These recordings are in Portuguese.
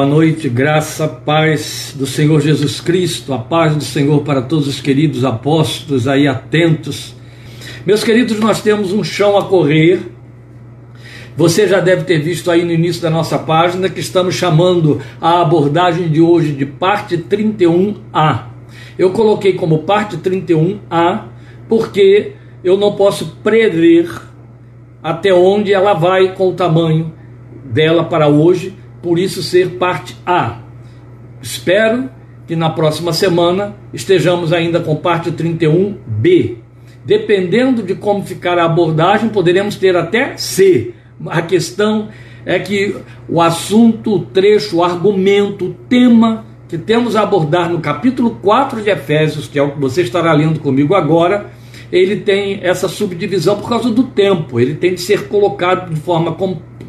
Boa noite, graça, paz do Senhor Jesus Cristo, a paz do Senhor para todos os queridos apóstolos aí atentos. Meus queridos, nós temos um chão a correr. Você já deve ter visto aí no início da nossa página que estamos chamando a abordagem de hoje de parte 31A. Eu coloquei como parte 31A porque eu não posso prever até onde ela vai com o tamanho dela para hoje por isso ser parte A. Espero que na próxima semana estejamos ainda com parte 31B. Dependendo de como ficar a abordagem, poderemos ter até C. A questão é que o assunto, o trecho, o argumento, o tema que temos a abordar no capítulo 4 de Efésios, que é o que você estará lendo comigo agora, ele tem essa subdivisão por causa do tempo, ele tem de ser colocado de forma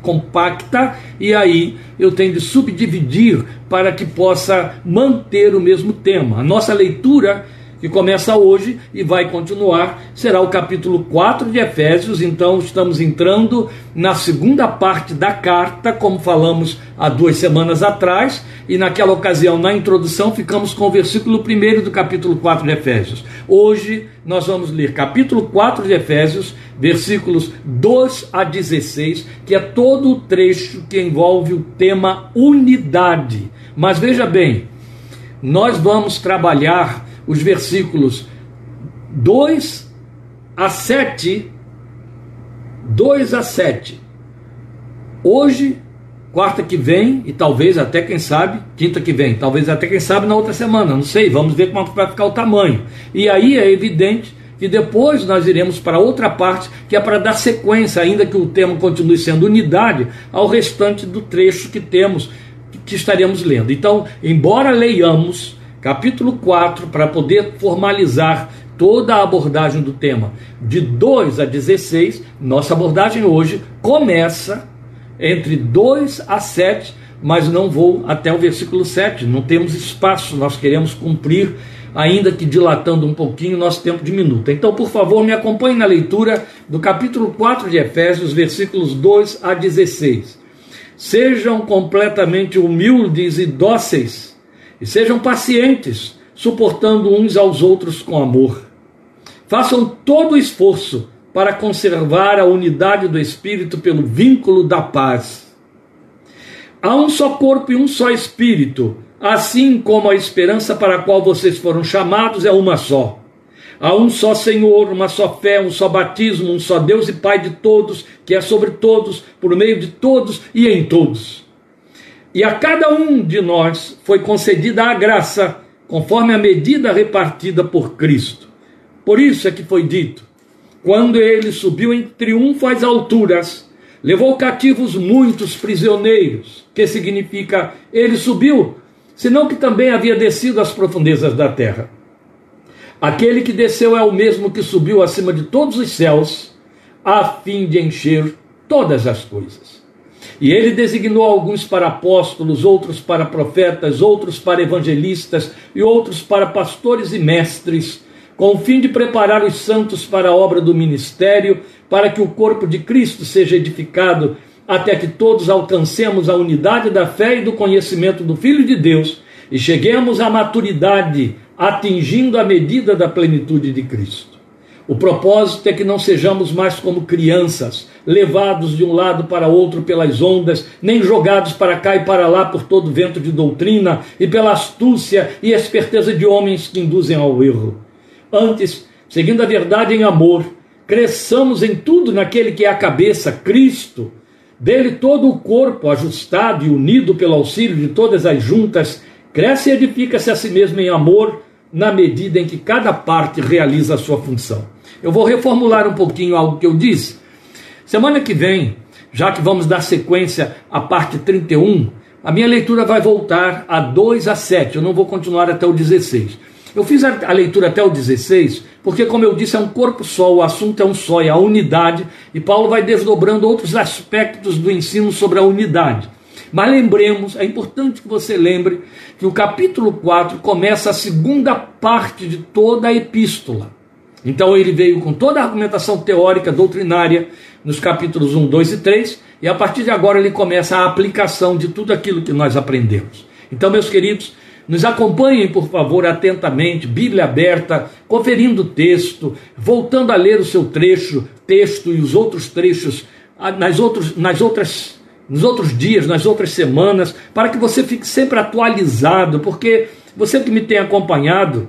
compacta e aí eu tenho de subdividir para que possa manter o mesmo tema. A nossa leitura que começa hoje e vai continuar, será o capítulo 4 de Efésios. Então, estamos entrando na segunda parte da carta, como falamos há duas semanas atrás, e naquela ocasião, na introdução, ficamos com o versículo 1 do capítulo 4 de Efésios. Hoje, nós vamos ler capítulo 4 de Efésios, versículos 2 a 16, que é todo o trecho que envolve o tema unidade. Mas veja bem, nós vamos trabalhar os versículos 2 a 7, 2 a 7. Hoje, quarta que vem, e talvez até quem sabe, quinta que vem, talvez até quem sabe na outra semana, não sei, vamos ver como vai ficar o tamanho. E aí é evidente que depois nós iremos para outra parte, que é para dar sequência, ainda que o tema continue sendo unidade, ao restante do trecho que temos, que estaremos lendo. Então, embora leiamos capítulo 4, para poder formalizar toda a abordagem do tema, de 2 a 16, nossa abordagem hoje começa entre 2 a 7, mas não vou até o versículo 7, não temos espaço, nós queremos cumprir, ainda que dilatando um pouquinho nosso tempo de minuto. Então, por favor, me acompanhe na leitura do capítulo 4 de Efésios, versículos 2 a 16. Sejam completamente humildes e dóceis e sejam pacientes, suportando uns aos outros com amor. Façam todo o esforço para conservar a unidade do Espírito pelo vínculo da paz. Há um só corpo e um só Espírito, assim como a esperança para a qual vocês foram chamados é uma só. Há um só Senhor, uma só fé, um só batismo, um só Deus e Pai de todos, que é sobre todos, por meio de todos e em todos. E a cada um de nós foi concedida a graça, conforme a medida repartida por Cristo. Por isso é que foi dito: quando ele subiu em triunfo às alturas, levou cativos muitos prisioneiros, que significa ele subiu, senão que também havia descido às profundezas da terra. Aquele que desceu é o mesmo que subiu acima de todos os céus, a fim de encher todas as coisas. E ele designou alguns para apóstolos, outros para profetas, outros para evangelistas e outros para pastores e mestres, com o fim de preparar os santos para a obra do ministério, para que o corpo de Cristo seja edificado, até que todos alcancemos a unidade da fé e do conhecimento do Filho de Deus e cheguemos à maturidade, atingindo a medida da plenitude de Cristo. O propósito é que não sejamos mais como crianças, levados de um lado para outro pelas ondas, nem jogados para cá e para lá por todo vento de doutrina e pela astúcia e esperteza de homens que induzem ao erro. Antes, seguindo a verdade em amor, cresçamos em tudo naquele que é a cabeça, Cristo. Dele todo o corpo, ajustado e unido pelo auxílio de todas as juntas, cresce e edifica-se a si mesmo em amor, na medida em que cada parte realiza a sua função. Eu vou reformular um pouquinho algo que eu disse. Semana que vem, já que vamos dar sequência à parte 31, a minha leitura vai voltar a 2 a 7. Eu não vou continuar até o 16. Eu fiz a, leitura até o 16, porque, como eu disse, é um corpo só, o assunto é um só, é a unidade, e Paulo vai desdobrando outros aspectos do ensino sobre a unidade. Mas lembremos, é importante que você lembre que o capítulo 4 começa a segunda parte de toda a epístola. Então ele veio com toda a argumentação teórica, doutrinária, nos capítulos 1, 2 e 3, e a partir de agora ele começa a aplicação de tudo aquilo que nós aprendemos. Então, meus queridos, nos acompanhem, por favor, atentamente, Bíblia aberta, conferindo o texto, voltando a ler o seu trecho, texto e os outros trechos nas, outros, nas outras, nos outros dias, nas outras semanas, para que você fique sempre atualizado, porque você que me tem acompanhado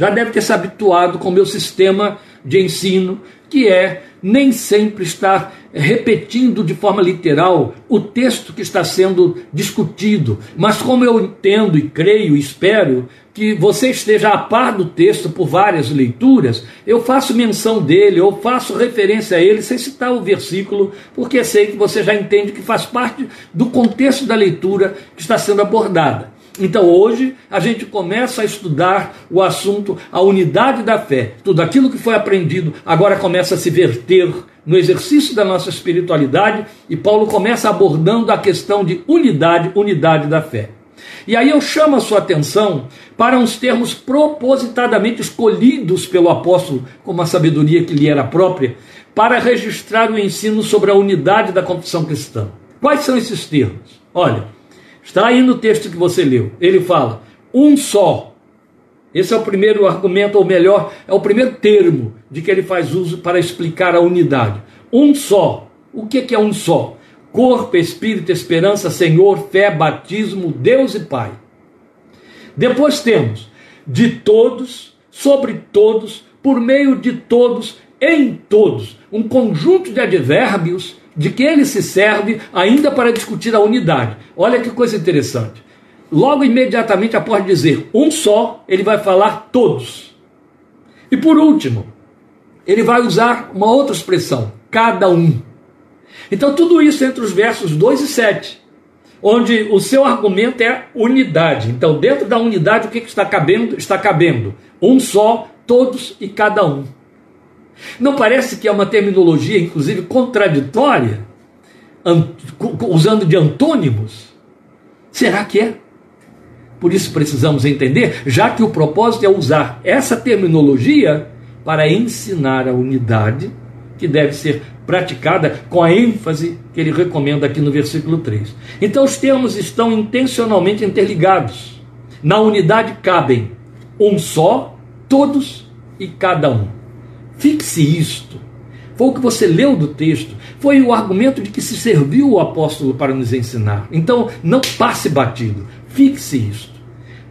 já deve ter se habituado com o meu sistema de ensino, que é nem sempre estar repetindo de forma literal o texto que está sendo discutido, mas como eu entendo e creio e espero que você esteja a par do texto por várias leituras, eu faço menção dele, eu faço referência a ele sem citar o versículo, porque sei que você já entende que faz parte do contexto da leitura que está sendo abordada. Então hoje a gente começa a estudar o assunto, a unidade da fé. Tudo aquilo que foi aprendido agora começa a se verter no exercício da nossa espiritualidade e Paulo começa abordando a questão de unidade, unidade da fé. E aí eu chamo a sua atenção para uns termos propositadamente escolhidos pelo apóstolo, com uma sabedoria que lhe era própria, para registrar o ensino sobre a unidade da confissão cristã. Quais são esses termos? Olha, Está aí no texto que você leu. Ele fala: um só. Esse é o primeiro argumento, ou melhor, é o primeiro termo de que ele faz uso para explicar a unidade. Um só. O que é um só? Corpo, Espírito, Esperança, Senhor, fé, batismo, Deus e Pai. Depois temos de todos, sobre todos, por meio de todos, em todos. Um conjunto de advérbios de que ele se serve ainda para discutir a unidade. Olha que coisa interessante. Logo imediatamente após dizer um só, ele vai falar todos. E por último, ele vai usar uma outra expressão, cada um. Então tudo isso entre os versos 2 e 7, onde o seu argumento é unidade. Então dentro da unidade o que está cabendo? Está cabendo um só, todos e cada um. Não parece que é uma terminologia, inclusive, contraditória, usando de antônimos? Será que é? Por isso precisamos entender, já que o propósito é usar essa terminologia para ensinar a unidade que deve ser praticada com a ênfase que ele recomenda aqui no versículo 3. Então os termos estão intencionalmente interligados. Na unidade cabem um só, todos e cada um. Fixe isto. Foi o que você leu do texto, foi o argumento de que se serviu o apóstolo para nos ensinar. Então, não passe batido, fixe isto.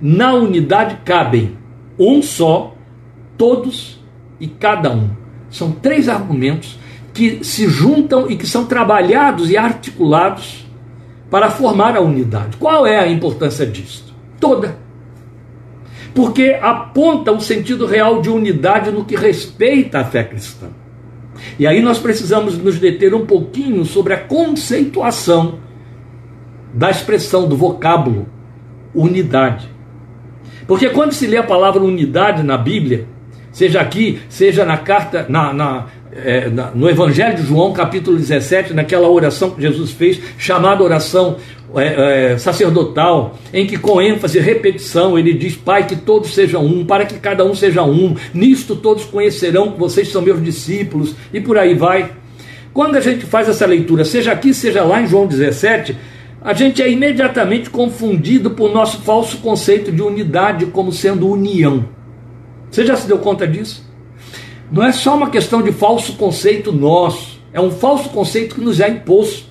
Na unidade cabem um só, todos e cada um. São três argumentos que se juntam e que são trabalhados e articulados para formar a unidade. Qual é a importância disto? Toda porque aponta o sentido real de unidade no que respeita à fé cristã. E aí nós precisamos nos deter um pouquinho sobre a conceituação da expressão, do vocábulo unidade. Porque quando se lê a palavra unidade na Bíblia, seja aqui, seja na carta, na, na, é, no Evangelho de João, capítulo 17, naquela oração que Jesus fez, chamada oração é, é, sacerdotal, em que com ênfase e repetição ele diz: Pai, que todos sejam um, para que cada um seja um, nisto todos conhecerão que vocês são meus discípulos, e por aí vai. Quando a gente faz essa leitura, seja aqui, seja lá em João 17, a gente é imediatamente confundido por nosso falso conceito de unidade como sendo união. Você já se deu conta disso? Não é só uma questão de falso conceito nosso, é um falso conceito que nos é imposto.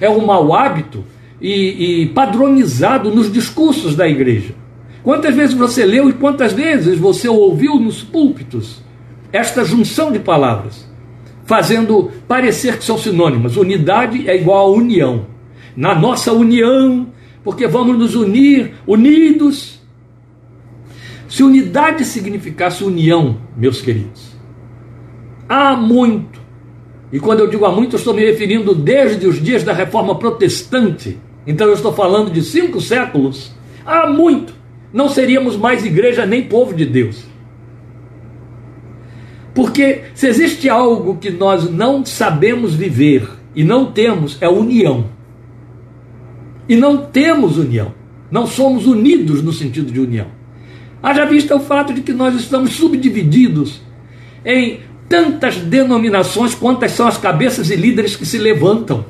É um mau hábito e, e padronizado nos discursos da igreja. Quantas vezes você leu e quantas vezes você ouviu nos púlpitos esta junção de palavras, fazendo parecer que são sinônimas. Unidade é igual a união. Na nossa união, porque vamos nos unir, unidos. Se unidade significasse união, meus queridos, há muito, e quando eu digo há muito, eu estou me referindo desde os dias da reforma protestante, então eu estou falando de cinco séculos. Há muito. Não seríamos mais igreja nem povo de Deus. Porque se existe algo que nós não sabemos viver e não temos, é união. E não temos união. Não somos unidos no sentido de união. Haja vista o fato de que nós estamos subdivididos em tantas denominações quantas são as cabeças e líderes que se levantam.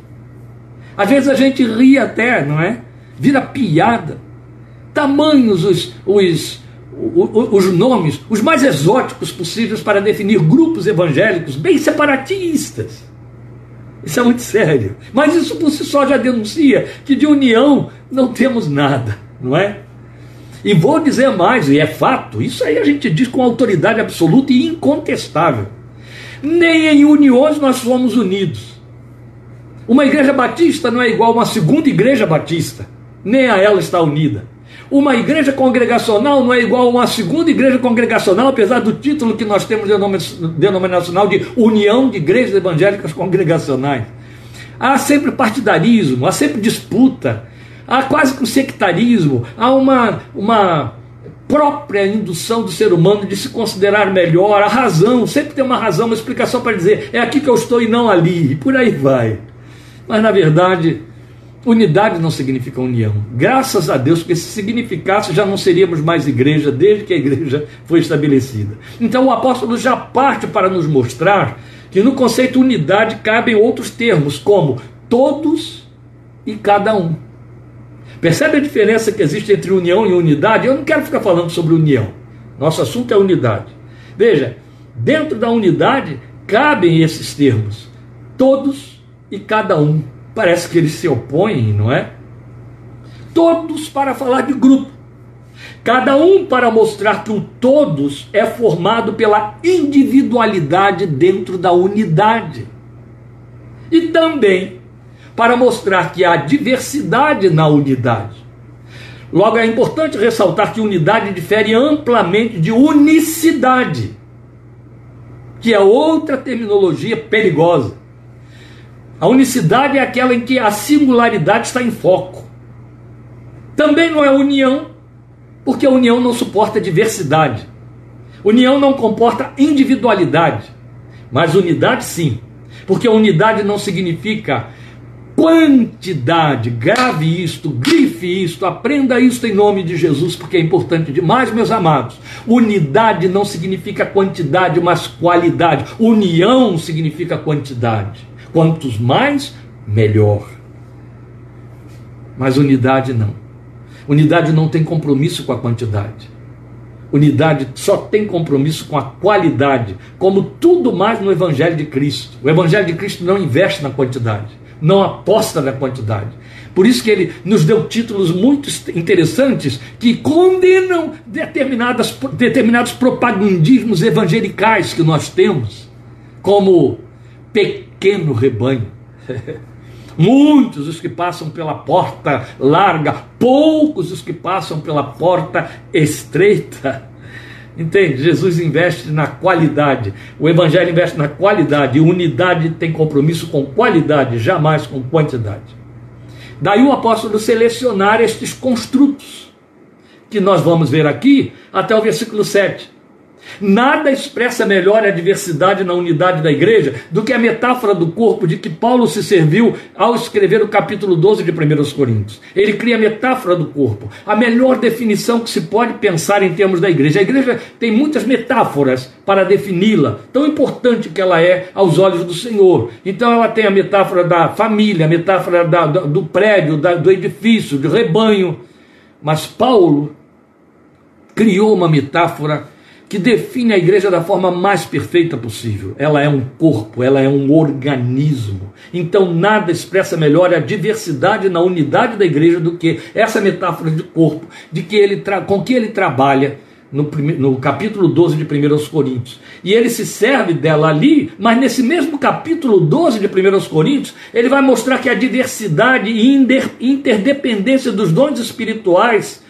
Às vezes a gente ri até, não é? Vira piada. Tamanhos os, os, os, nomes, os mais exóticos possíveis para definir grupos evangélicos bem separatistas. Isso é muito sério. Mas isso por si só já denuncia que de união não temos nada, não é? E vou dizer mais, e é fato, isso aí a gente diz com autoridade absoluta e incontestável. Nem em uniões nós somos unidos. Uma igreja batista não é igual a uma segunda igreja batista, nem a ela está unida. Uma igreja congregacional não é igual a uma segunda igreja congregacional, apesar do título que nós temos denominacional de União de Igrejas Evangélicas Congregacionais. Há sempre partidarismo, há sempre disputa, há quase que um sectarismo, há uma, uma própria indução do ser humano de se considerar melhor, a razão, sempre tem uma razão, uma explicação para dizer é aqui que eu estou e não ali, e por aí vai. Mas na verdade, unidade não significa união. Graças a Deus, porque se significasse, já não seríamos mais igreja desde que a igreja foi estabelecida. Então o apóstolo já parte para nos mostrar que no conceito unidade cabem outros termos, como todos e cada um. Percebe a diferença que existe entre união e unidade? Eu não quero ficar falando sobre união. Nosso assunto é unidade. Veja, dentro da unidade cabem esses termos, todos e cada um. Parece que eles se opõem, não é? Todos para falar de grupo. Cada um para mostrar que o todos é formado pela individualidade dentro da unidade. E também para mostrar que há diversidade na unidade. Logo, é importante ressaltar que unidade difere amplamente de unicidade, que é outra terminologia perigosa. A unicidade é aquela em que a singularidade está em foco. Também não é união, porque a união não suporta diversidade. União não comporta individualidade, mas unidade sim, porque a unidade não significa quantidade. Grave isto, grife isto, aprenda isto em nome de Jesus, porque é importante demais, meus amados. Unidade não significa quantidade, mas qualidade. União significa quantidade. Quantos mais, melhor. Mas unidade não. Unidade não tem compromisso com a quantidade. Unidade só tem compromisso com a qualidade, como tudo mais no Evangelho de Cristo. O Evangelho de Cristo não investe na quantidade não aposta na quantidade. Por isso que ele nos deu títulos muito interessantes que condenam determinadas, determinados propagandismos evangelicais que nós temos, como pequeno rebanho. Muitos os que passam pela porta larga, poucos os que passam pela porta estreita. Entende? Jesus investe na qualidade. O Evangelho investe na qualidade. E unidade tem compromisso com qualidade, jamais com quantidade. Daí o apóstolo selecionar estes construtos que nós vamos ver aqui até o versículo 7. Nada expressa melhor a diversidade na unidade da igreja do que a metáfora do corpo de que Paulo se serviu ao escrever o capítulo 12 de 1 Coríntios. Ele cria a metáfora do corpo, a melhor definição que se pode pensar em termos da igreja. A igreja tem muitas metáforas para defini-la, tão importante que ela é aos olhos do Senhor. Então ela tem a metáfora da família, a metáfora da, do prédio, da, do edifício, do rebanho. Mas Paulo criou uma metáfora que define a igreja da forma mais perfeita possível. Ela é um corpo, ela é um organismo. Então nada expressa melhor a diversidade na unidade da igreja do que essa metáfora de corpo, de que ele com que ele trabalha no, no capítulo 12 de 1 Coríntios. E ele se serve dela ali, mas nesse mesmo capítulo 12 de 1 Coríntios, ele vai mostrar que a diversidade e interdependência dos dons espirituais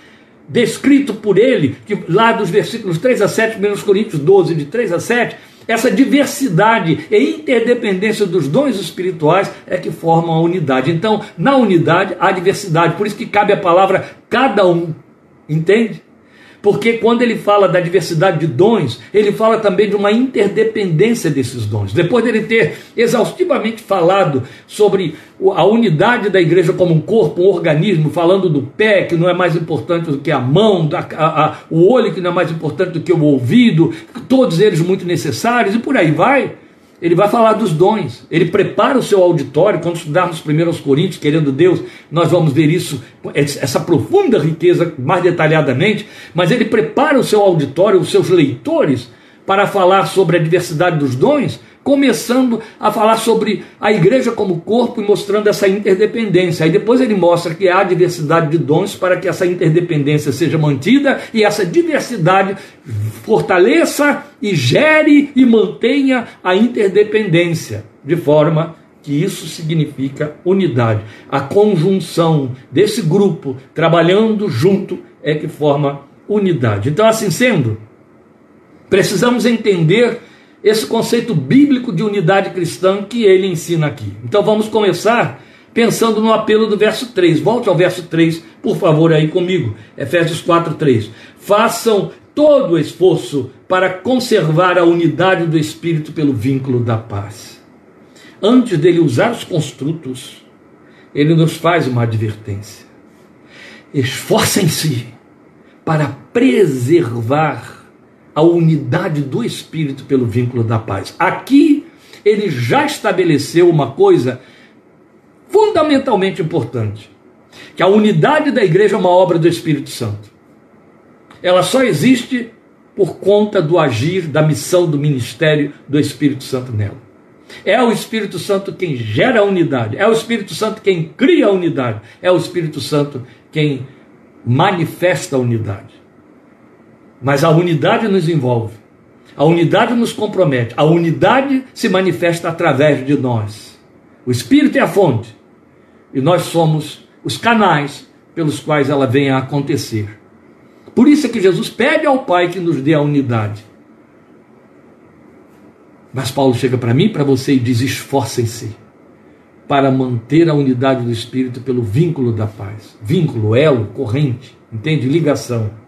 descrito por ele, que lá dos versículos 3 a 7, 1 Coríntios 12, de 3 a 7, essa diversidade e interdependência dos dons espirituais é que formam a unidade. Então, na unidade há diversidade, por isso que cabe a palavra cada um, entende? Porque quando ele fala da diversidade de dons, ele fala também de uma interdependência desses dons. Depois dele ter exaustivamente falado sobre a unidade da igreja como um corpo, um organismo, falando do pé, que não é mais importante do que a mão, a, a, o olho, que não é mais importante do que o ouvido, todos eles muito necessários, e por aí vai. Ele vai falar dos dons, ele prepara o seu auditório. Quando estudarmos primeiro aos Coríntios, querendo Deus, nós vamos ver isso, essa profunda riqueza mais detalhadamente. Mas ele prepara o seu auditório, os seus leitores, para falar sobre a diversidade dos dons, começando a falar sobre a igreja como corpo e mostrando essa interdependência. Aí depois ele mostra que há diversidade de dons para que essa interdependência seja mantida e essa diversidade fortaleça e gere e mantenha a interdependência, de forma que isso significa unidade. A conjunção desse grupo trabalhando junto é que forma unidade. Então, assim sendo, precisamos entender esse conceito bíblico de unidade cristã que ele ensina aqui. Então vamos começar pensando no apelo do verso 3. Volte ao verso 3, por favor, aí comigo. Efésios 4, 3. Façam todo o esforço para conservar a unidade do Espírito pelo vínculo da paz. Antes dele usar os construtos, ele nos faz uma advertência. Esforcem-se para preservar a unidade do Espírito pelo vínculo da paz. Aqui ele já estabeleceu uma coisa fundamentalmente importante: que a unidade da igreja é uma obra do Espírito Santo. Ela só existe por conta do agir, da missão, do ministério do Espírito Santo nela. É o Espírito Santo quem gera a unidade, é o Espírito Santo quem cria a unidade, é o Espírito Santo quem manifesta a unidade. Mas a unidade nos envolve, a unidade nos compromete, a unidade se manifesta através de nós. O Espírito é a fonte e nós somos os canais pelos quais ela vem a acontecer. Por isso é que Jesus pede ao Pai que nos dê a unidade. Mas Paulo chega para mim, para você e diz: esforcem-se para manter a unidade do Espírito pelo vínculo da paz. Vínculo, elo, corrente, entende? Ligação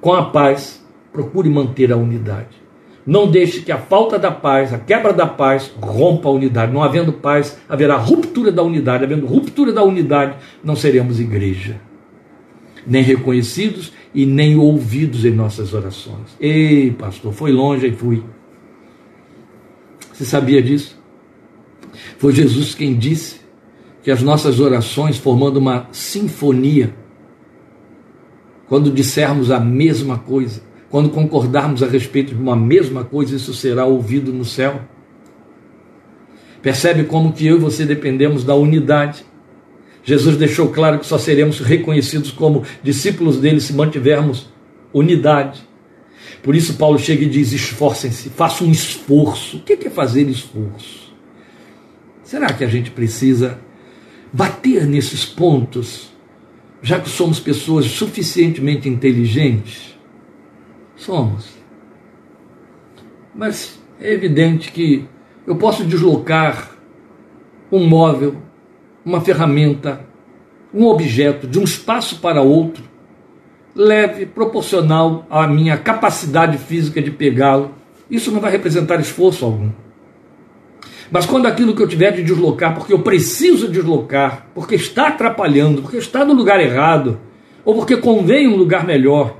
com a paz, procure manter a unidade. Não deixe que a falta da paz, a quebra da paz, rompa a unidade. Não havendo paz, haverá ruptura da unidade. Havendo ruptura da unidade, não seremos igreja. Nem reconhecidos e nem ouvidos em nossas orações. Ei, pastor, foi longe e fui. Você sabia disso? Foi Jesus quem disse que as nossas orações, formando uma sinfonia, quando dissermos a mesma coisa, quando concordarmos a respeito de uma mesma coisa, isso será ouvido no céu. Percebe como que eu e você dependemos da unidade. Jesus deixou claro que só seremos reconhecidos como discípulos dele se mantivermos unidade. Por isso, Paulo chega e diz: esforcem-se, façam um esforço. O que é fazer esforço? Será que a gente precisa bater nesses pontos já que somos pessoas suficientemente inteligentes? Somos. Mas é evidente que eu posso deslocar um móvel, uma ferramenta, um objeto de um espaço para outro, leve, proporcional à minha capacidade física de pegá-lo. Isso não vai representar esforço algum. Mas quando aquilo que eu tiver de deslocar, porque eu preciso deslocar, porque está atrapalhando, porque está no lugar errado, ou porque convém um lugar melhor,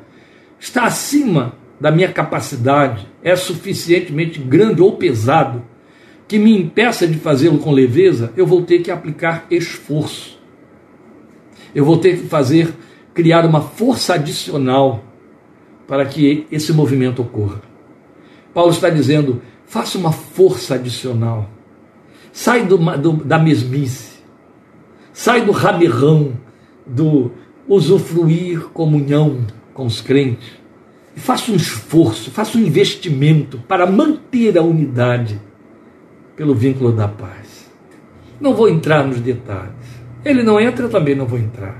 está acima da minha capacidade, é suficientemente grande ou pesado, que me impeça de fazê-lo com leveza, eu vou ter que aplicar esforço. Eu vou ter que fazer, criar uma força adicional para que esse movimento ocorra. Paulo está dizendo: faça uma força adicional. Sai do, do, da mesmice. Sai do ramirrão, do usufruir comunhão com os crentes. E faça um esforço, faça um investimento para manter a unidade pelo vínculo da paz. Não vou entrar nos detalhes. Ele não entra, eu também não vou entrar.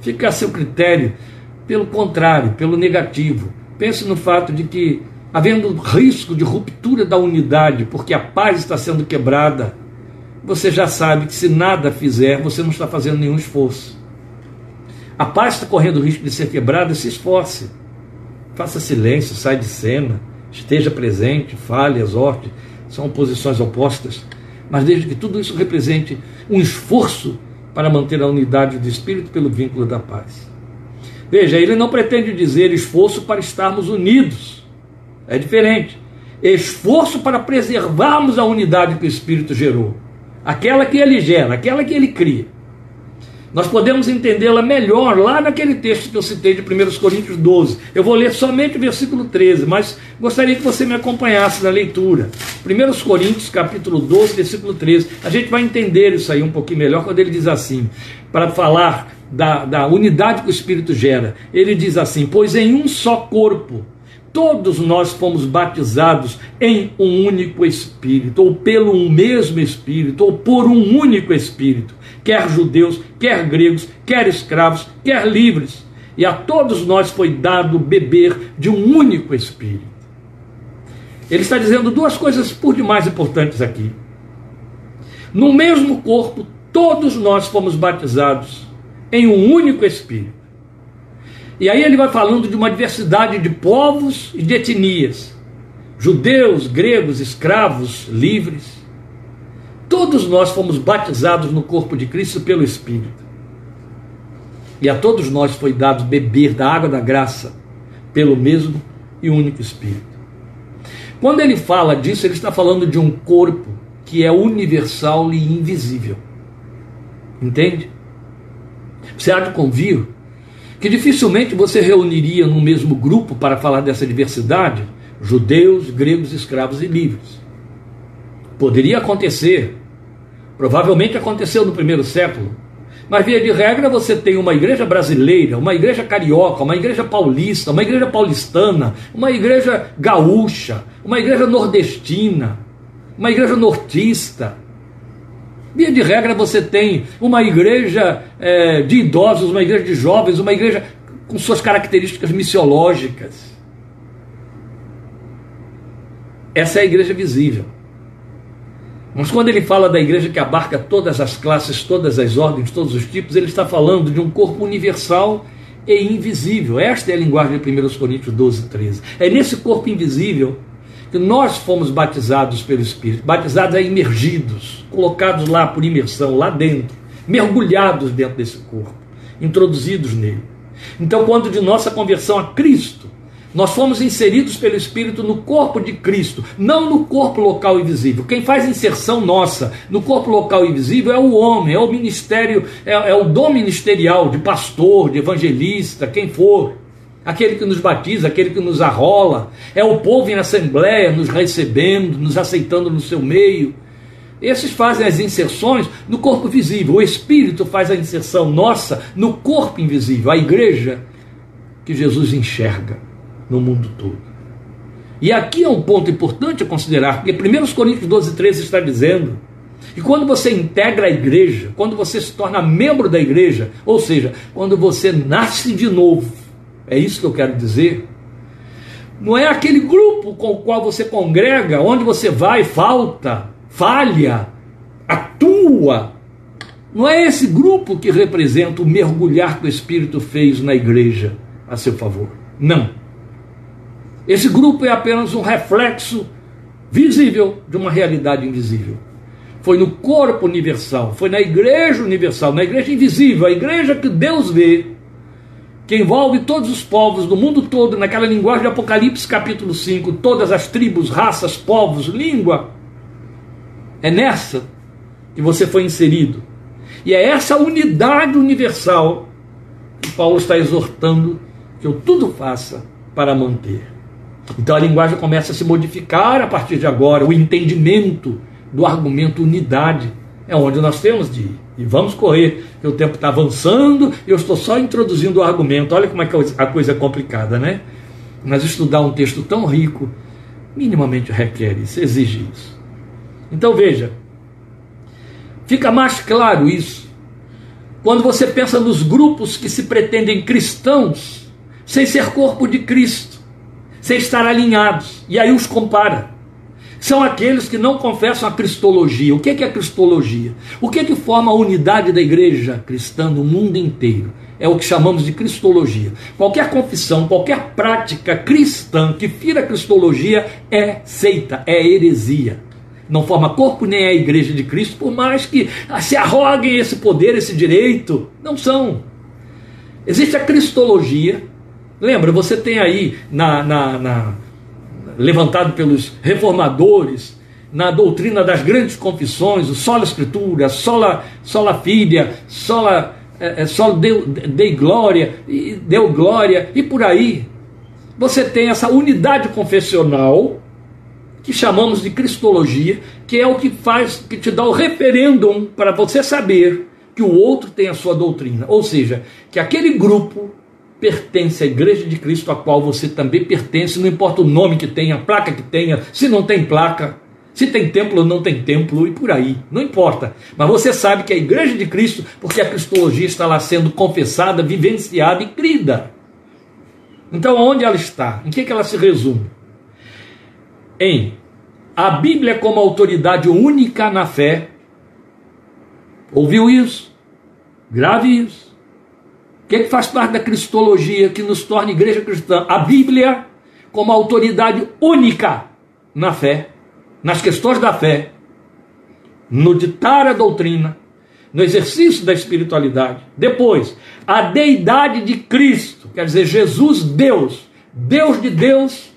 Fica a seu critério, pelo contrário, pelo negativo. Pense no fato de que havendo risco de ruptura da unidade, porque a paz está sendo quebrada, você já sabe que se nada fizer, você não está fazendo nenhum esforço. A paz está correndo o risco de ser quebrada, se esforce. faça silêncio, sai de cena, esteja presente, fale, exorte, são posições opostas, mas desde que tudo isso represente um esforço para manter a unidade do espírito pelo vínculo da paz. Veja, ele não pretende dizer esforço para estarmos unidos. É diferente. Esforço para preservarmos a unidade que o Espírito gerou. Aquela que ele gera, aquela que ele cria. Nós podemos entendê-la melhor lá naquele texto que eu citei de 1 Coríntios 12. Eu vou ler somente o versículo 13, mas gostaria que você me acompanhasse na leitura. 1 Coríntios, capítulo 12, versículo 13. A gente vai entender isso aí um pouquinho melhor quando ele diz assim, para falar da, da unidade que o Espírito gera. Ele diz assim: Pois em um só corpo todos nós fomos batizados em um único Espírito, ou pelo mesmo Espírito, ou por um único Espírito, quer judeus, quer gregos, quer escravos, quer livres. E a todos nós foi dado beber de um único Espírito. Ele está dizendo duas coisas por demais importantes aqui. No mesmo corpo, todos nós fomos batizados em um único Espírito. E aí ele vai falando de uma diversidade de povos e de etnias: judeus, gregos, escravos, livres. Todos nós fomos batizados no corpo de Cristo pelo Espírito. E a todos nós foi dado beber da água da graça pelo mesmo e único Espírito. Quando ele fala disso, ele está falando de um corpo que é universal e invisível. Entende? Você há de convir que dificilmente você reuniria no mesmo grupo para falar dessa diversidade judeus, gregos, escravos e livres. Poderia acontecer, provavelmente aconteceu no primeiro século, mas via de regra você tem uma igreja brasileira, uma igreja carioca, uma igreja paulista, uma igreja paulistana, uma igreja gaúcha, uma igreja nordestina, uma igreja nortista, Via de regra, você tem uma igreja é, de idosos, uma igreja de jovens, uma igreja com suas características missiológicas. Essa é a igreja visível. Mas quando ele fala da igreja que abarca todas as classes, todas as ordens, todos os tipos, ele está falando de um corpo universal e invisível. Esta é a linguagem de 1 Coríntios 12, 13. É nesse corpo invisível que nós fomos batizados pelo Espírito, batizados é imergidos, colocados lá por imersão, lá dentro, mergulhados dentro desse corpo, introduzidos nele. Então, quando de nossa conversão a Cristo, nós fomos inseridos pelo Espírito no corpo de Cristo, não no corpo local e visível. Quem faz inserção nossa no corpo local e visível é o homem, é o ministério, é, é o dom ministerial de pastor, de evangelista, quem for aquele que nos batiza, aquele que nos arrola, é o povo em assembleia nos recebendo, nos aceitando no seu meio. Esses fazem as inserções no corpo visível, o Espírito faz a inserção nossa no corpo invisível, a igreja que Jesus enxerga no mundo todo. E aqui é um ponto importante a considerar, porque 1 Coríntios 12, 13 está dizendo que quando você integra a igreja, quando você se torna membro da igreja, ou seja, quando você nasce de novo, é isso que eu quero dizer. Não é aquele grupo com o qual você congrega, onde você vai, falta, falha, atua. Não é esse grupo que representa o mergulhar que o Espírito fez na igreja a seu favor. Não. Esse grupo é apenas um reflexo visível de uma realidade invisível. Foi no corpo universal, foi na igreja universal, na igreja invisível, a igreja que Deus vê, que envolve todos os povos do mundo todo, naquela linguagem de Apocalipse capítulo 5, todas as tribos, raças, povos, língua. É nessa que você foi inserido. E é essa unidade universal que Paulo está exortando que eu tudo faça para manter. Então a linguagem começa a se modificar a partir de agora, o entendimento do argumento unidade é onde nós temos de ir. E vamos correr, que o tempo está avançando e eu estou só introduzindo o argumento. Olha como é que a coisa é complicada, né? Mas estudar um texto tão rico, minimamente requer isso, exige isso. Então veja, fica mais claro isso quando você pensa nos grupos que se pretendem cristãos, sem ser corpo de Cristo, sem estar alinhados, e aí os compara são aqueles que não confessam a cristologia. O que é, que é cristologia? O que é que forma a unidade da igreja cristã no mundo inteiro? é o que chamamos de cristologia. Qualquer confissão, qualquer prática cristã que fira a cristologia é seita, é heresia. Não forma corpo nem é a igreja de Cristo, por mais que se arroguem esse poder, esse direito. Não são. Existe a cristologia. Lembra, você tem aí na, na, na levantado pelos reformadores, na doutrina das grandes confissões, o sola escritura, sola, sola filia, sola é, é, só deu, dei glória, e deu glória, e por aí. Você tem essa unidade confessional, que chamamos de cristologia, que é o que faz, que te dá o referêndum para você saber que o outro tem a sua doutrina. Ou seja, que aquele grupo pertence à Igreja de Cristo, a qual você também pertence, não importa o nome que tenha, a placa que tenha, se não tem placa, se tem templo ou não tem templo e por aí, não importa. Mas você sabe que a igreja de Cristo, porque a cristologia está lá sendo confessada, vivenciada e crida. Então, onde ela está? Em que, que ela se resume? Em a Bíblia como autoridade única na fé. Ouviu isso? Grave isso. O que, que faz parte da cristologia que nos torna igreja cristã? A Bíblia como autoridade única na fé nas questões da fé, no ditar a doutrina, no exercício da espiritualidade. Depois, a deidade de Cristo, quer dizer, Jesus, Deus, Deus de Deus,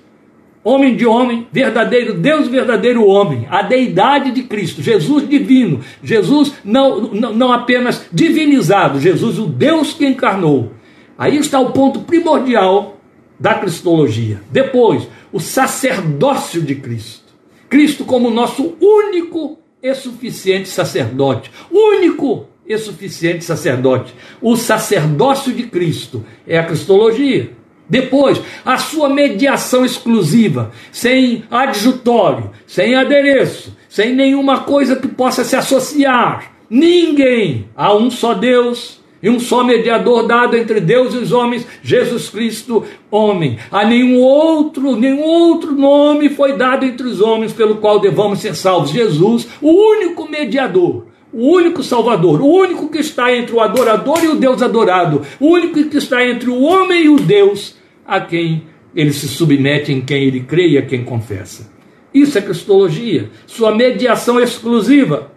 homem de homem, verdadeiro Deus, verdadeiro homem, a deidade de Cristo, Jesus divino, Jesus não, não, não apenas divinizado, Jesus o Deus que encarnou. Aí está o ponto primordial da cristologia. Depois, o sacerdócio de Cristo. Cristo como nosso único e suficiente sacerdote. Único e suficiente sacerdote. O sacerdócio de Cristo é a cristologia. Depois, a sua mediação exclusiva, sem adjutório, sem adereço, sem nenhuma coisa que possa se associar. Ninguém a um só Deus e um só mediador dado entre Deus e os homens, Jesus Cristo, homem. A nenhum outro, nenhum outro nome foi dado entre os homens pelo qual devamos ser salvos. Jesus, o único mediador, o único salvador, o único que está entre o adorador e o Deus adorado, o único que está entre o homem e o Deus a quem ele se submete, em quem ele crê e a quem confessa. Isso é cristologia, sua mediação exclusiva.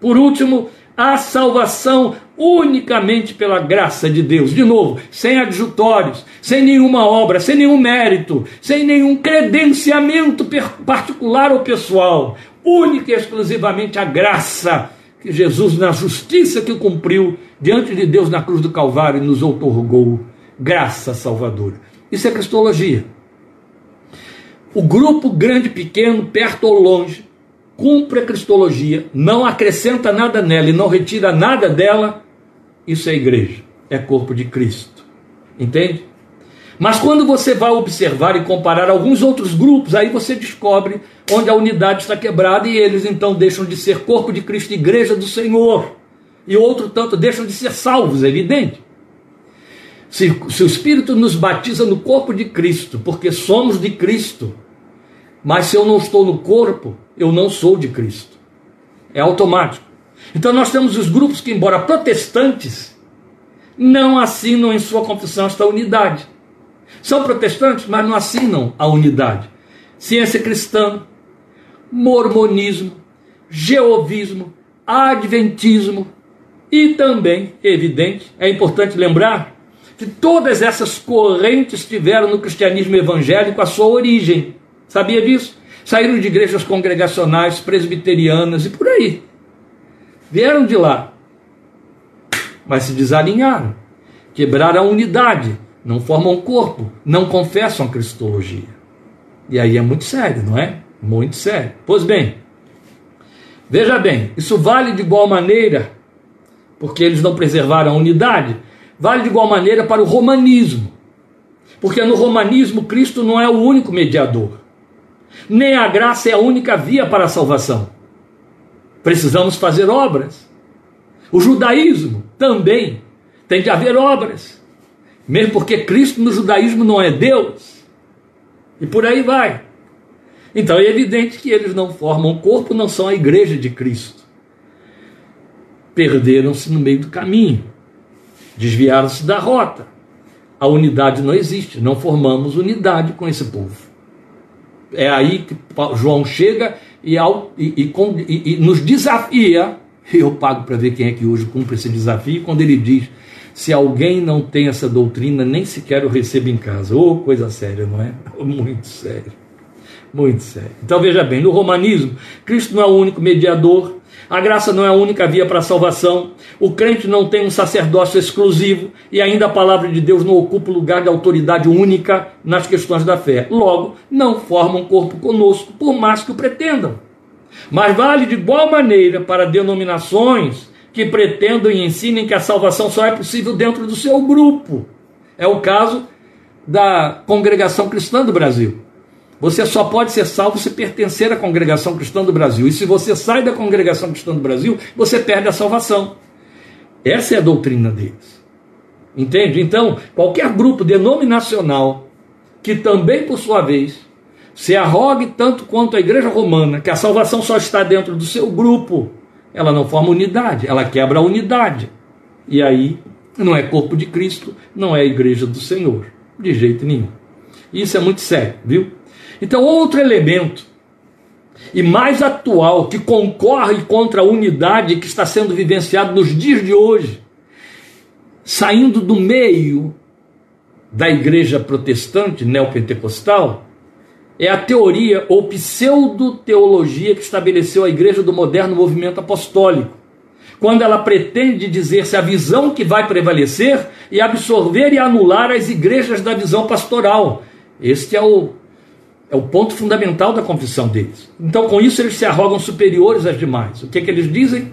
Por último, a salvação unicamente pela graça de Deus. De novo, sem adjutórios, sem nenhuma obra, sem nenhum mérito, sem nenhum credenciamento particular ou pessoal. Única e exclusivamente a graça que Jesus, na justiça que cumpriu diante de Deus na cruz do Calvário, nos outorgou. Graça salvadora. Isso é cristologia. O grupo grande, pequeno, perto ou longe, cumpre a cristologia, não acrescenta nada nela e não retira nada dela, isso é igreja, é corpo de Cristo. Entende? Mas quando você vai observar e comparar alguns outros grupos, aí você descobre onde a unidade está quebrada e eles então deixam de ser corpo de Cristo, igreja do Senhor. E outro tanto deixam de ser salvos, é evidente. Se, se o Espírito nos batiza no corpo de Cristo, porque somos de Cristo, mas se eu não estou no corpo, eu não sou de Cristo. É automático. Então nós temos os grupos que, embora protestantes, não assinam em sua confissão esta unidade. São protestantes, mas não assinam a unidade. Ciência cristã, mormonismo, jeovismo, adventismo e também, evidente, é importante lembrar que todas essas correntes tiveram no cristianismo evangélico a sua origem. Sabia disso? Saíram de igrejas congregacionais, presbiterianas e por aí. Vieram de lá, mas se desalinharam, quebraram a unidade, não formam corpo, não confessam a cristologia. E aí é muito sério, não é? Muito sério. Pois bem, veja bem, isso vale de igual maneira, porque eles não preservaram a unidade, vale de igual maneira para o romanismo. Porque no romanismo Cristo não é o único mediador nem a graça é a única via para a salvação. Precisamos fazer obras. O judaísmo também tem de haver obras, mesmo porque Cristo no judaísmo não é Deus. E por aí vai. Então é evidente que eles não formam corpo, não são a igreja de Cristo. Perderam-se no meio do caminho. desviaram-se da rota. A unidade não existe, não formamos unidade com esse povo. É aí que João chega e, e, e, e nos desafia. Eu pago para ver quem é que hoje cumpre esse desafio, quando ele diz: se alguém não tem essa doutrina, nem sequer o receba em casa. Ô, oh, coisa séria, não é? Muito sério. Muito sério. Então veja bem: no romanismo, Cristo não é o único mediador, a graça não é a única via para a salvação. O crente não tem um sacerdócio exclusivo e ainda a palavra de Deus não ocupa o lugar de autoridade única nas questões da fé. Logo, não formam corpo conosco, por mais que o pretendam. Mas vale de igual maneira para denominações que pretendam e ensinem que a salvação só é possível dentro do seu grupo. É o caso da congregação cristã do Brasil. Você só pode ser salvo se pertencer à congregação cristã do Brasil. E se você sai da congregação cristã do Brasil, você perde a salvação. Essa é a doutrina deles. Entende? Então, qualquer grupo denominacional que também, por sua vez, se arrogue tanto quanto a igreja romana, que a salvação só está dentro do seu grupo, ela não forma unidade, ela quebra a unidade. E aí, não é corpo de Cristo, não é igreja do Senhor, de jeito nenhum. Isso é muito sério, viu? Então, outro elemento e mais atual que concorre contra a unidade que está sendo vivenciado nos dias de hoje, saindo do meio da igreja protestante neopentecostal, é a teoria ou pseudo-teologia que estabeleceu a igreja do moderno movimento apostólico, quando ela pretende dizer se a visão que vai prevalecer e absorver e anular as igrejas da visão pastoral. Este é o é o ponto fundamental da confissão deles. Então, com isso, eles se arrogam superiores às demais. O que, é que eles dizem?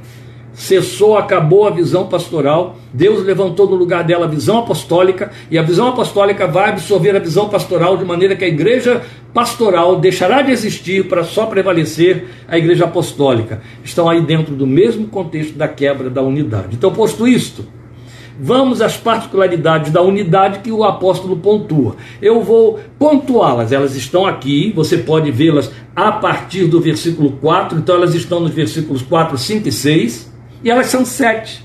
Cessou, acabou a visão pastoral, Deus levantou no lugar dela a visão apostólica, e a visão apostólica vai absorver a visão pastoral, de maneira que a igreja pastoral deixará de existir para só prevalecer a igreja apostólica. Estão aí dentro do mesmo contexto da quebra da unidade. Então, posto isto, Vamos às particularidades da unidade que o apóstolo pontua. Eu vou pontuá-las, elas estão aqui, você pode vê-las a partir do versículo 4, então elas estão nos versículos 4, 5 e 6, e elas são sete.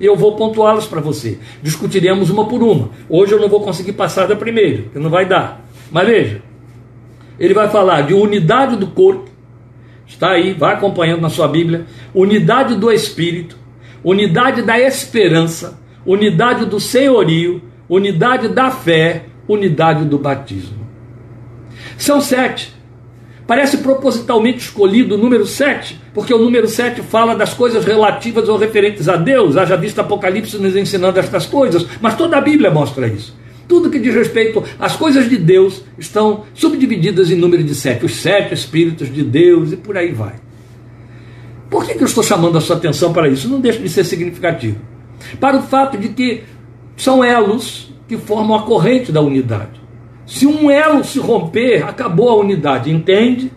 Eu vou pontuá-las para você. Discutiremos uma por uma. Hoje eu não vou conseguir passar da primeira, que não vai dar. Mas veja, ele vai falar de unidade do corpo, está aí, vai acompanhando na sua Bíblia, unidade do espírito, unidade da esperança, unidade do senhorio, unidade da fé, unidade do batismo. São sete. Parece propositalmente escolhido o número sete, porque o número sete fala das coisas relativas ou referentes a Deus, haja visto Apocalipse nos ensinando estas coisas, mas toda a Bíblia mostra isso. Tudo que diz respeito às coisas de Deus estão subdivididas em número de sete, os sete Espíritos de Deus e por aí vai. Por que, que eu estou chamando a sua atenção para isso? Não deixa de ser significativo para o fato de que são elos que formam a corrente da unidade. Se um elo se romper, acabou a unidade, entende?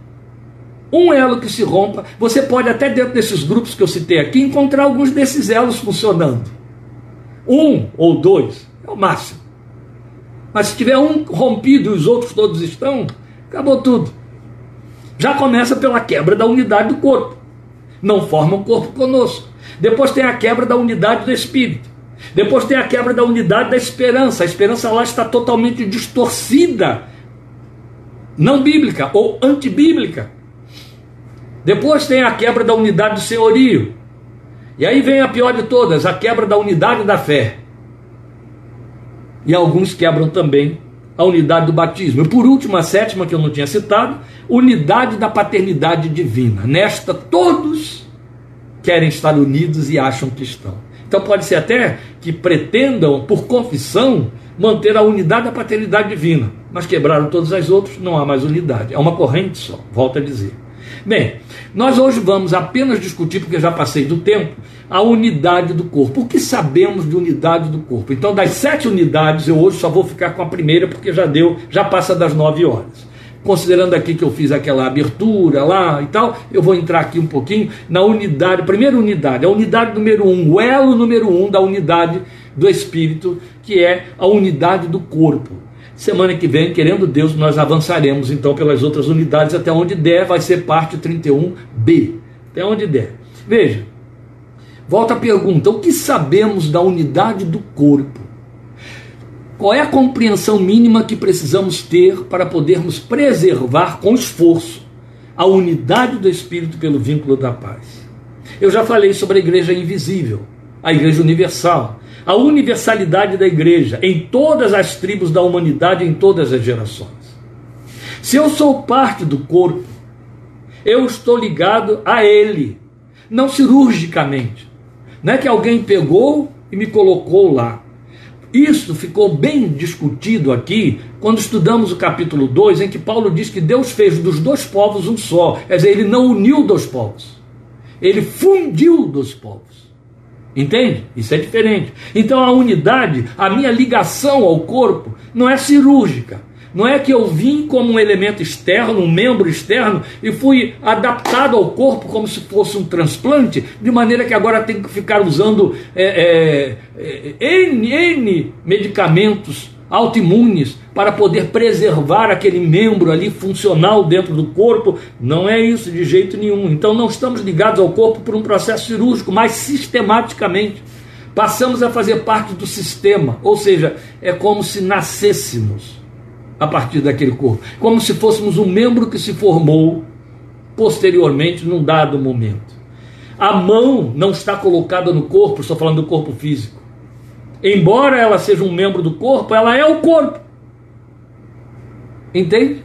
Um elo que se rompa, você pode até dentro desses grupos que eu citei aqui encontrar alguns desses elos funcionando. Um ou dois é o máximo. Mas se tiver um rompido e os outros todos estão, acabou tudo. Já começa pela quebra da unidade do corpo. Não forma um corpo conosco. Depois tem a quebra da unidade do espírito. Depois tem a quebra da unidade da esperança. A esperança lá está totalmente distorcida, não bíblica ou antibíblica. Depois tem a quebra da unidade do senhorio. E aí vem a pior de todas, a quebra da unidade da fé. E alguns quebram também a unidade do batismo. E por último, a sétima que eu não tinha citado, unidade da paternidade divina. Nesta, todos querem estar unidos e acham que estão. Então pode ser até que pretendam, por confissão, manter a unidade da paternidade divina, mas quebraram todas as outras, não há mais unidade. É uma corrente só, volto a dizer. Bem, nós hoje vamos apenas discutir, porque já passei do tempo, a unidade do corpo. O que sabemos de unidade do corpo? Então, das sete unidades, eu hoje só vou ficar com a primeira, porque já deu, já passa das nove horas considerando aqui que eu fiz aquela abertura lá e tal, eu vou entrar aqui um pouquinho na unidade, primeira unidade, a unidade número um, o elo número um da unidade do Espírito, que é a unidade do corpo. Semana que vem, querendo Deus, nós avançaremos então pelas outras unidades até onde der, vai ser parte 31B, até onde der. Veja, Volta a pergunta: o que sabemos da unidade do corpo? Qual é a compreensão mínima que precisamos ter para podermos preservar com esforço a unidade do Espírito pelo vínculo da paz? Eu já falei sobre a igreja invisível, a igreja universal, a universalidade da igreja em todas as tribos da humanidade, em todas as gerações. Se eu sou parte do corpo, eu estou ligado a ele, não cirurgicamente. Não é que alguém pegou e me colocou lá. Isso ficou bem discutido aqui quando estudamos o capítulo 2, em que Paulo diz que Deus fez dos dois povos um só. Quer dizer, ele não uniu dois povos, ele fundiu dos povos. Entende? Isso é diferente. Então a unidade, a minha ligação ao corpo, não é cirúrgica. Não é que eu vim como um elemento externo, um membro externo, e fui adaptado ao corpo como se fosse um transplante, de maneira que agora tenho que ficar usando é, é, é, N, N medicamentos autoimunes para poder preservar aquele membro ali funcional dentro do corpo. Não é isso de jeito nenhum. Então não estamos ligados ao corpo por um processo cirúrgico, mas sistematicamente. Passamos a fazer parte do sistema, ou seja, é como se nascêssemos a partir daquele corpo, como se fôssemos um membro que se formou posteriormente num dado momento. A mão não está colocada no corpo, estou falando do corpo físico. Embora ela seja um membro do corpo, ela é o corpo. Entende?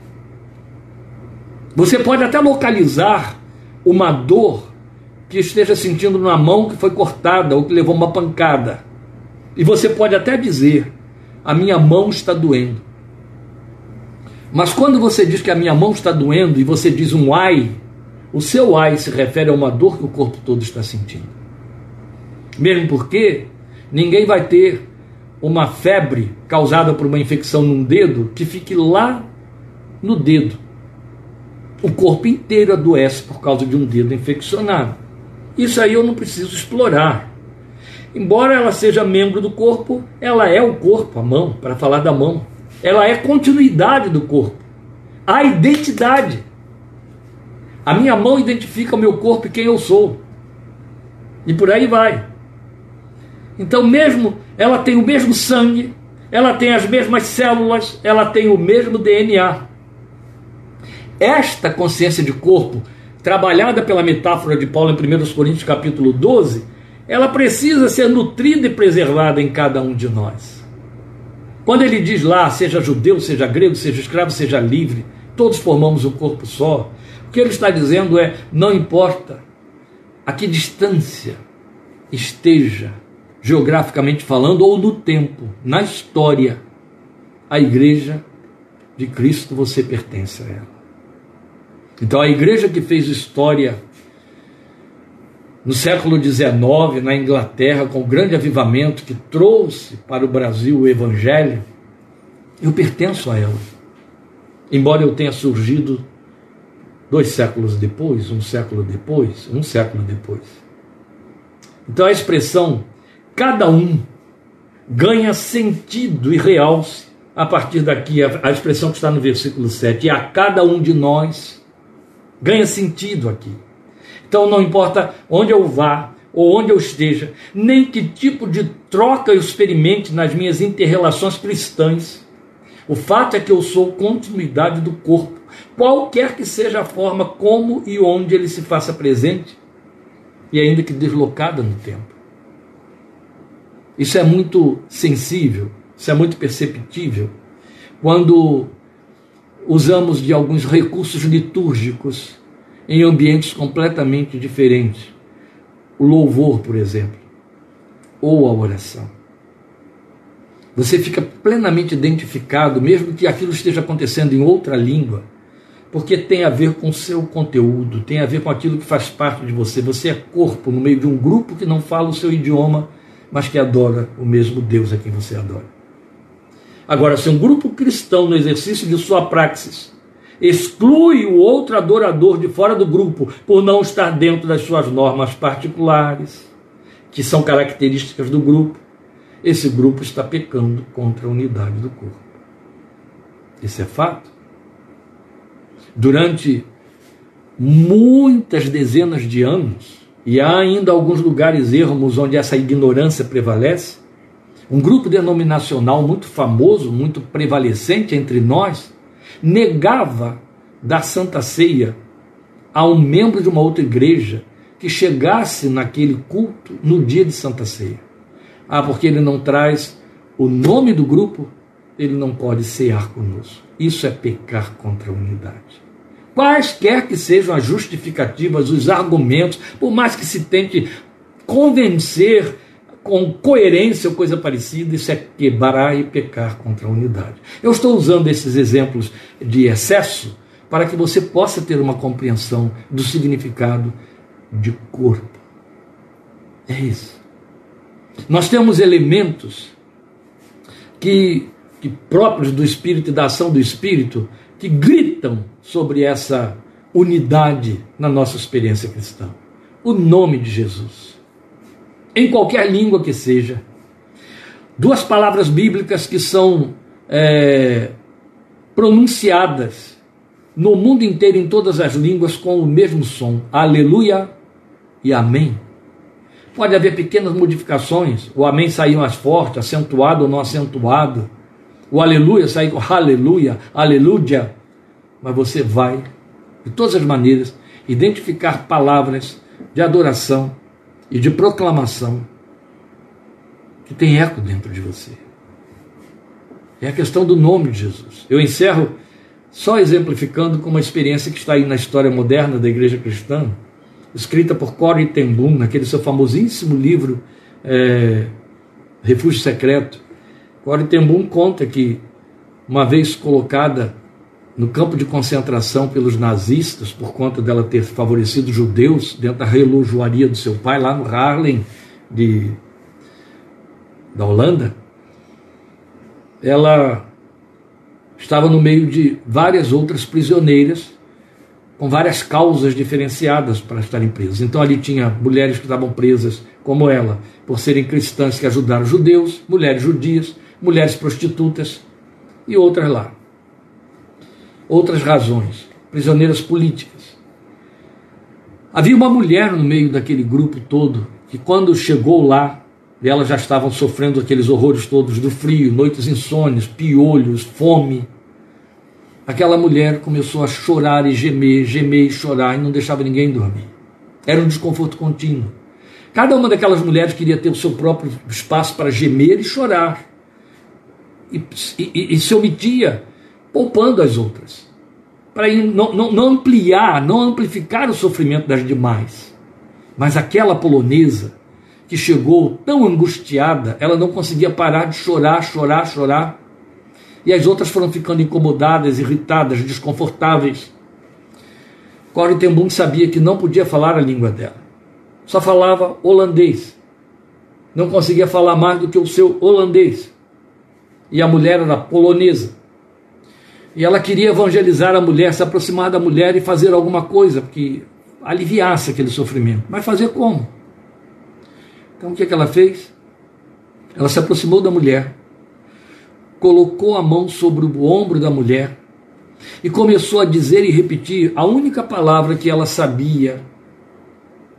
Você pode até localizar uma dor que esteja sentindo na mão que foi cortada ou que levou uma pancada. E você pode até dizer: a minha mão está doendo. Mas quando você diz que a minha mão está doendo e você diz um ai, o seu ai se refere a uma dor que o corpo todo está sentindo. Mesmo porque ninguém vai ter uma febre causada por uma infecção num dedo que fique lá no dedo. O corpo inteiro adoece por causa de um dedo infeccionado. Isso aí eu não preciso explorar. Embora ela seja membro do corpo, ela é o corpo, a mão, para falar da mão. Ela é continuidade do corpo. A identidade. A minha mão identifica o meu corpo e quem eu sou. E por aí vai. Então, mesmo ela tem o mesmo sangue, ela tem as mesmas células, ela tem o mesmo DNA. Esta consciência de corpo, trabalhada pela metáfora de Paulo em 1 Coríntios capítulo 12, ela precisa ser nutrida e preservada em cada um de nós. Quando ele diz lá, seja judeu, seja grego, seja escravo, seja livre, todos formamos um corpo só. O que ele está dizendo é: não importa a que distância esteja, geograficamente falando, ou no tempo, na história, a igreja de Cristo você pertence a ela. Então a igreja que fez história no século XIX, na Inglaterra, com o grande avivamento que trouxe para o Brasil o Evangelho, eu pertenço a ela. Embora eu tenha surgido dois séculos depois, um século depois, um século depois. Então a expressão cada um ganha sentido e realce a partir daqui, a expressão que está no versículo 7, e a cada um de nós ganha sentido aqui. Então não importa onde eu vá ou onde eu esteja, nem que tipo de troca eu experimente nas minhas interrelações cristãs, o fato é que eu sou continuidade do corpo, qualquer que seja a forma como e onde ele se faça presente, e ainda que deslocada no tempo. Isso é muito sensível, isso é muito perceptível quando usamos de alguns recursos litúrgicos em ambientes completamente diferentes. O louvor, por exemplo, ou a oração. Você fica plenamente identificado, mesmo que aquilo esteja acontecendo em outra língua, porque tem a ver com o seu conteúdo, tem a ver com aquilo que faz parte de você. Você é corpo no meio de um grupo que não fala o seu idioma, mas que adora o mesmo Deus a quem você adora. Agora, se um grupo cristão, no exercício de sua praxis, exclui o outro adorador de fora do grupo por não estar dentro das suas normas particulares, que são características do grupo, esse grupo está pecando contra a unidade do corpo. Isso é fato. Durante muitas dezenas de anos, e há ainda alguns lugares ermos onde essa ignorância prevalece, um grupo denominacional muito famoso, muito prevalecente entre nós, negava dar santa ceia a um membro de uma outra igreja que chegasse naquele culto no dia de santa ceia. Ah, porque ele não traz o nome do grupo, ele não pode cear conosco. Isso é pecar contra a unidade. Quaisquer que sejam as justificativas, os argumentos, por mais que se tente convencer com coerência ou coisa parecida, isso é quebrar e pecar contra a unidade. Eu estou usando esses exemplos de excesso para que você possa ter uma compreensão do significado de corpo. É isso. Nós temos elementos que, que próprios do Espírito e da ação do Espírito que gritam sobre essa unidade na nossa experiência cristã. O nome de Jesus. Em qualquer língua que seja. Duas palavras bíblicas que são é, pronunciadas no mundo inteiro, em todas as línguas, com o mesmo som: Aleluia e Amém. Pode haver pequenas modificações, o Amém sair mais forte, acentuado ou não acentuado, o Aleluia sair com Aleluia, Aleluia, mas você vai, de todas as maneiras, identificar palavras de adoração e de proclamação que tem eco dentro de você. É a questão do nome de Jesus. Eu encerro só exemplificando com uma experiência que está aí na história moderna da igreja cristã, escrita por Corey ten naquele seu famosíssimo livro é, Refúgio Secreto. Corey ten conta que, uma vez colocada no campo de concentração pelos nazistas, por conta dela ter favorecido judeus dentro da relojoaria do seu pai, lá no Haarlem, de, da Holanda, ela estava no meio de várias outras prisioneiras com várias causas diferenciadas para estarem presas. Então ali tinha mulheres que estavam presas, como ela, por serem cristãs que ajudaram judeus, mulheres judias, mulheres prostitutas e outras lá. Outras razões, prisioneiras políticas. Havia uma mulher no meio daquele grupo todo que, quando chegou lá, elas já estavam sofrendo aqueles horrores todos do frio, noites insônias, piolhos, fome aquela mulher começou a chorar e gemer, gemer e chorar e não deixava ninguém dormir. Era um desconforto contínuo. Cada uma daquelas mulheres queria ter o seu próprio espaço para gemer e chorar. E, e, e se omitia, poupando as outras. Para não, não, não ampliar, não amplificar o sofrimento das demais. Mas aquela polonesa que chegou tão angustiada, ela não conseguia parar de chorar, chorar, chorar e as outras foram ficando incomodadas, irritadas, desconfortáveis. Corey ten sabia que não podia falar a língua dela. Só falava holandês. Não conseguia falar mais do que o seu holandês. E a mulher era polonesa. E ela queria evangelizar a mulher, se aproximar da mulher e fazer alguma coisa que aliviasse aquele sofrimento. Mas fazer como? Então o que, é que ela fez? Ela se aproximou da mulher colocou a mão sobre o ombro da mulher e começou a dizer e repetir a única palavra que ela sabia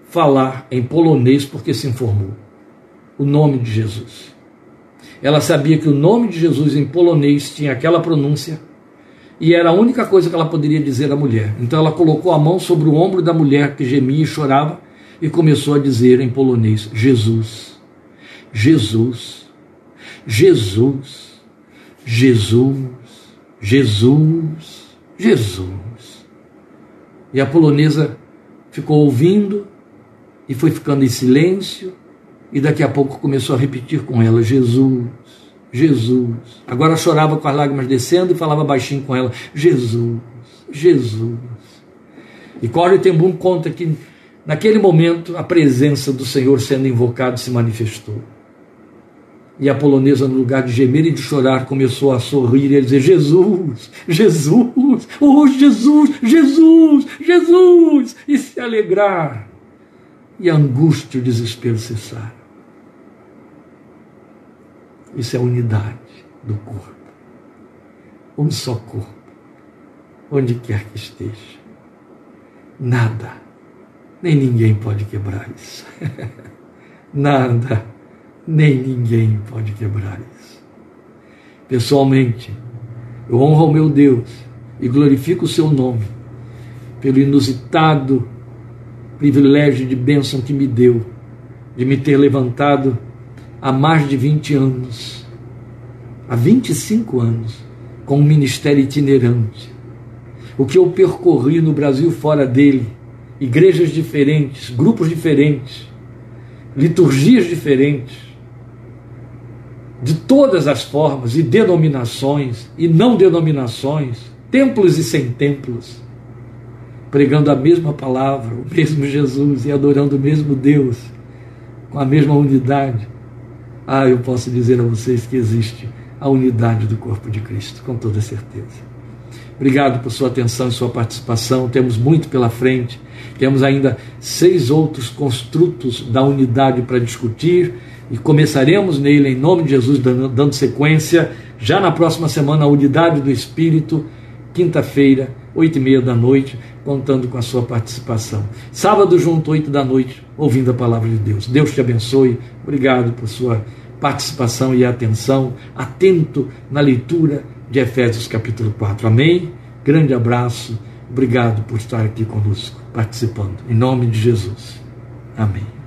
falar em polonês porque se informou: o nome de Jesus. Ela sabia que o nome de Jesus em polonês tinha aquela pronúncia e era a única coisa que ela poderia dizer à mulher. Então ela colocou a mão sobre o ombro da mulher que gemia e chorava e começou a dizer em polonês: Jesus, Jesus, Jesus. Jesus, Jesus, Jesus. E a polonesa ficou ouvindo e foi ficando em silêncio, e daqui a pouco começou a repetir com ela: Jesus, Jesus. Agora chorava com as lágrimas descendo e falava baixinho com ela: Jesus, Jesus. E Corey Tembum conta que naquele momento a presença do Senhor sendo invocado se manifestou. E a polonesa, no lugar de gemer e de chorar, começou a sorrir e a dizer: Jesus, Jesus, oh Jesus, Jesus, Jesus, e se alegrar. E a angústia e o desespero cessaram. Isso é a unidade do corpo. Um só corpo, onde quer que esteja. Nada nem ninguém pode quebrar isso. Nada, nem ninguém pode quebrar isso. Pessoalmente, eu honro ao meu Deus e glorifico o seu nome pelo inusitado privilégio de bênção que me deu, de me ter levantado há mais de 20 anos, há 25 anos, com um ministério itinerante. O que eu percorri no Brasil fora dele, igrejas diferentes, grupos diferentes, liturgias diferentes, de todas as formas e denominações e não denominações, templos e sem templos, pregando a mesma palavra, o mesmo Jesus e adorando o mesmo Deus, com a mesma unidade. Ah, eu posso dizer a vocês que existe a unidade do corpo de Cristo, com toda certeza. Obrigado por sua atenção e sua participação. Temos muito pela frente. Temos ainda seis outros construtos da unidade para discutir e começaremos nele, em nome de Jesus, dando, sequência, já na próxima semana, a unidade do Espírito, quinta-feira, oito e meia da noite, contando com a sua participação. Sábado, junto, oito da noite, ouvindo a palavra de Deus. Deus te abençoe. Obrigado por sua participação e atenção, atento na leitura de Efésios capítulo 4. Amém? Grande abraço. Obrigado por estar aqui conosco, participando. Em nome de Jesus. Amém.